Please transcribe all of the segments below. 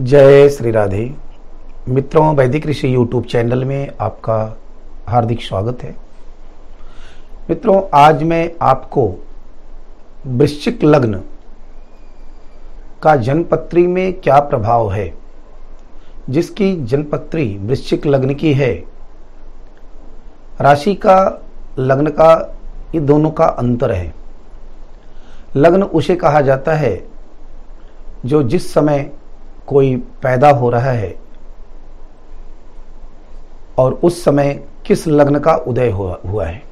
जय श्री राधे। मित्रों, वैदिक ऋषि यूट्यूब चैनल में आपका हार्दिक स्वागत है। मित्रों, आज मैं आपको वृश्चिक लग्न का जनपत्री में क्या प्रभाव है, जिसकी जनपत्री वृश्चिक लग्न की है, राशि का, लग्न का, ये दोनों का अंतर है। लग्न उसे कहा जाता है, जो जिस समय कोई पैदा हो रहा है और उस समय किस लग्न का उदय हुआ हुआ है।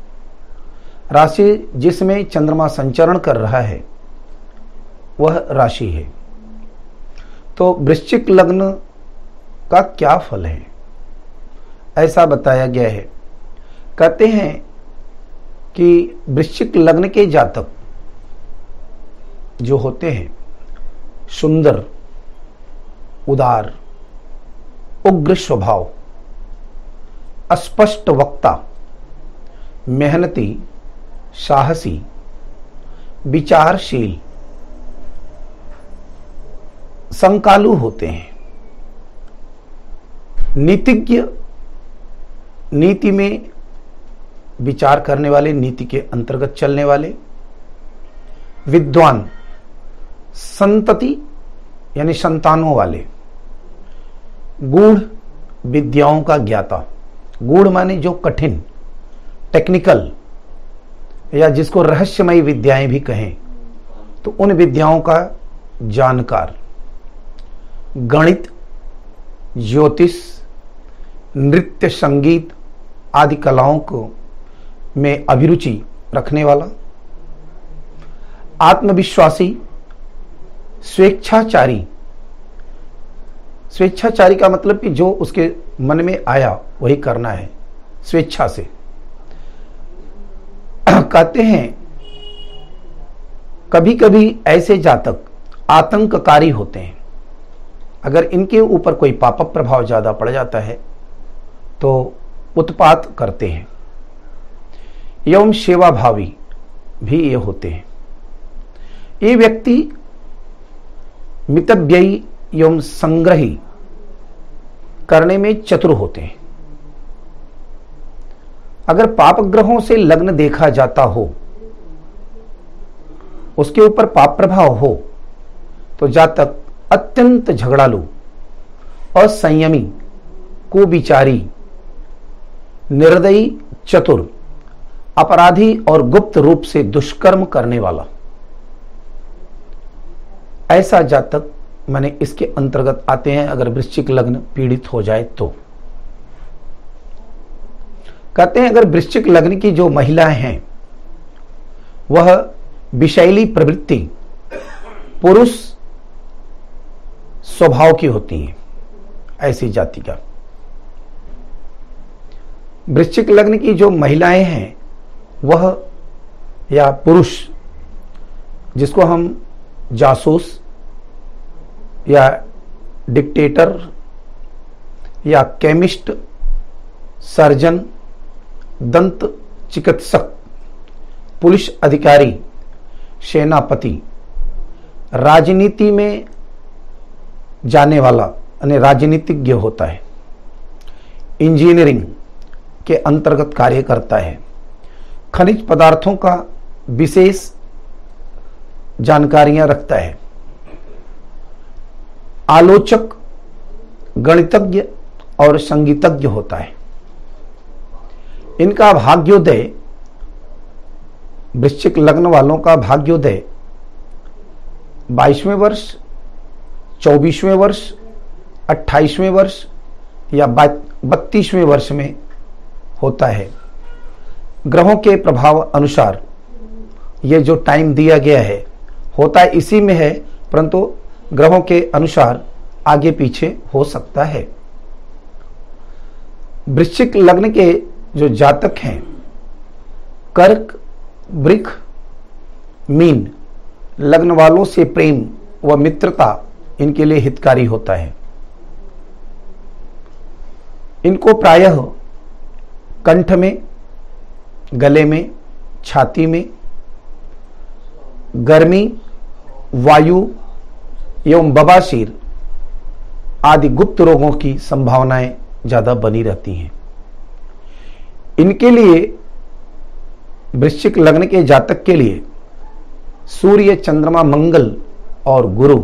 राशि जिसमें चंद्रमा संचरण कर रहा है, वह राशि है। तो वृश्चिक लग्न का क्या फल है? ऐसा बताया गया है। कहते हैं कि वृश्चिक लग्न के जातक जो होते हैं, सुंदर उदार, उग्र स्वभाव, अस्पष्ट वक्ता, मेहनती, साहसी, विचारशील, संकालु होते हैं। नीतिज्ञ, नीति में विचार करने वाले, नीति के अंतर्गत चलने वाले, विद्वान, संतति यानी संतानों वाले। गूढ़ विद्याओं का ज्ञाता। गूढ़ माने जो कठिन टेक्निकल या जिसको रहस्यमयी विद्याएँ भी कहें तो उन विद्याओं का जानकार। गणित, ज्योतिष, नृत्य, संगीत आदि कलाओं को में अभिरुचि रखने वाला। आत्मविश्वासी स्वेच्छाचारी। स्वेच्छाचारी का मतलब कि जो उसके मन में आया, वही करना है, स्वेच्छा से। कहते हैं कभी कभी ऐसे जातक आतंककारी होते हैं। अगर इनके ऊपर कोई पाप प्रभाव ज़्यादा पड़ जाता है तो उत्पात करते हैं। एवं सेवा भावी भी ये होते हैं। ये व्यक्ति मितव्ययी एवं संग्रही करने में चतुर होते हैं। अगर पाप ग्रहों से लग्न देखा जाता हो, उसके ऊपर पाप प्रभाव हो तो जातक अत्यंत झगड़ालू, असंयमी, कुविचारी, निर्दयी, चतुर, अपराधी और गुप्त रूप से दुष्कर्म करने वाला। ऐसा जातक मैंने इसके अंतर्गत आते हैं, अगर वृश्चिक लग्न पीड़ित हो जाए तो। कहते हैं, अगर वृश्चिक लग्न की जो महिलाएँ हैं, वह विषैली प्रवृत्ति, पुरुष स्वभाव की होती है, ऐसी जाति का। वृश्चिक लग्न की जो महिलाएँ हैं, वह या पुरुष, जिसको हम जासूस या डिक्टेटर या केमिस्ट, सर्जन, दंत चिकित्सक, पुलिस अधिकारी, सेनापति, राजनीति में जाने वाला, यानी राजनीतिज्ञ होता है, इंजीनियरिंग के अंतर्गत कार्य करता है। खनिज पदार्थों का विशेष जानकारियाँ रखता है। आलोचक, गणितज्ञ और संगीतज्ञ होता है। इनका भाग्योदय, वृश्चिक लग्न वालों का भाग्योदय बाईसवें वर्ष, चौबीसवें वर्ष, अट्ठाईसवें वर्ष या बत्तीसवें वर्ष में होता है। ग्रहों के प्रभाव अनुसार ये जो टाइम दिया गया है, होता इसी में है, परंतु ग्रहों के अनुसार आगे पीछे हो सकता है। वृश्चिक लग्न के जो जातक हैं, कर्क वृक मीन, लग्न वालों से प्रेम व मित्रता इनके लिए हितकारी होता है। इनको प्रायः कंठ में, गले में, छाती में, गर्मी, वायु एवं बबाशीर आदि गुप्त रोगों की संभावनाएँ ज़्यादा बनी रहती हैं। इनके लिए, वृश्चिक लग्न के जातक के लिए सूर्य, चंद्रमा, मंगल और गुरु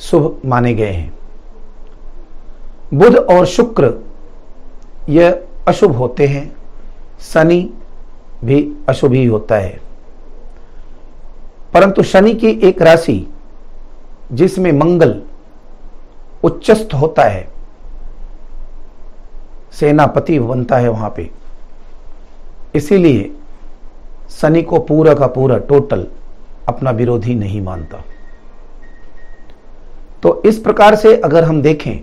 शुभ माने गए हैं। बुध और शुक्र यह अशुभ होते हैं, शनि भी अशुभ ही होता है। परंतु शनि की एक राशि जिसमें मंगल उच्चस्थ होता है, सेनापति बनता है वहाँ पे। इसीलिए शनि को पूरा का पूरा टोटल अपना विरोधी नहीं मानता। तो इस प्रकार से अगर हम देखें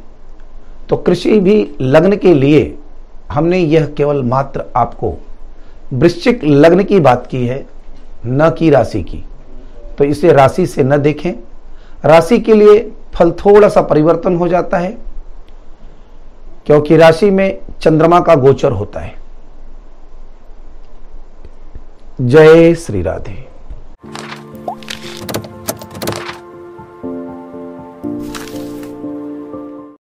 तो कृषि भी लग्न के लिए हमने यह केवल मात्र आपको वृश्चिक लग्न की बात की है, न की राशि की। तो इसे राशि से न देखें राशि के लिए फल थोड़ा सा परिवर्तन हो जाता है, क्योंकि राशि में चंद्रमा का गोचर होता है। जय श्री राधे।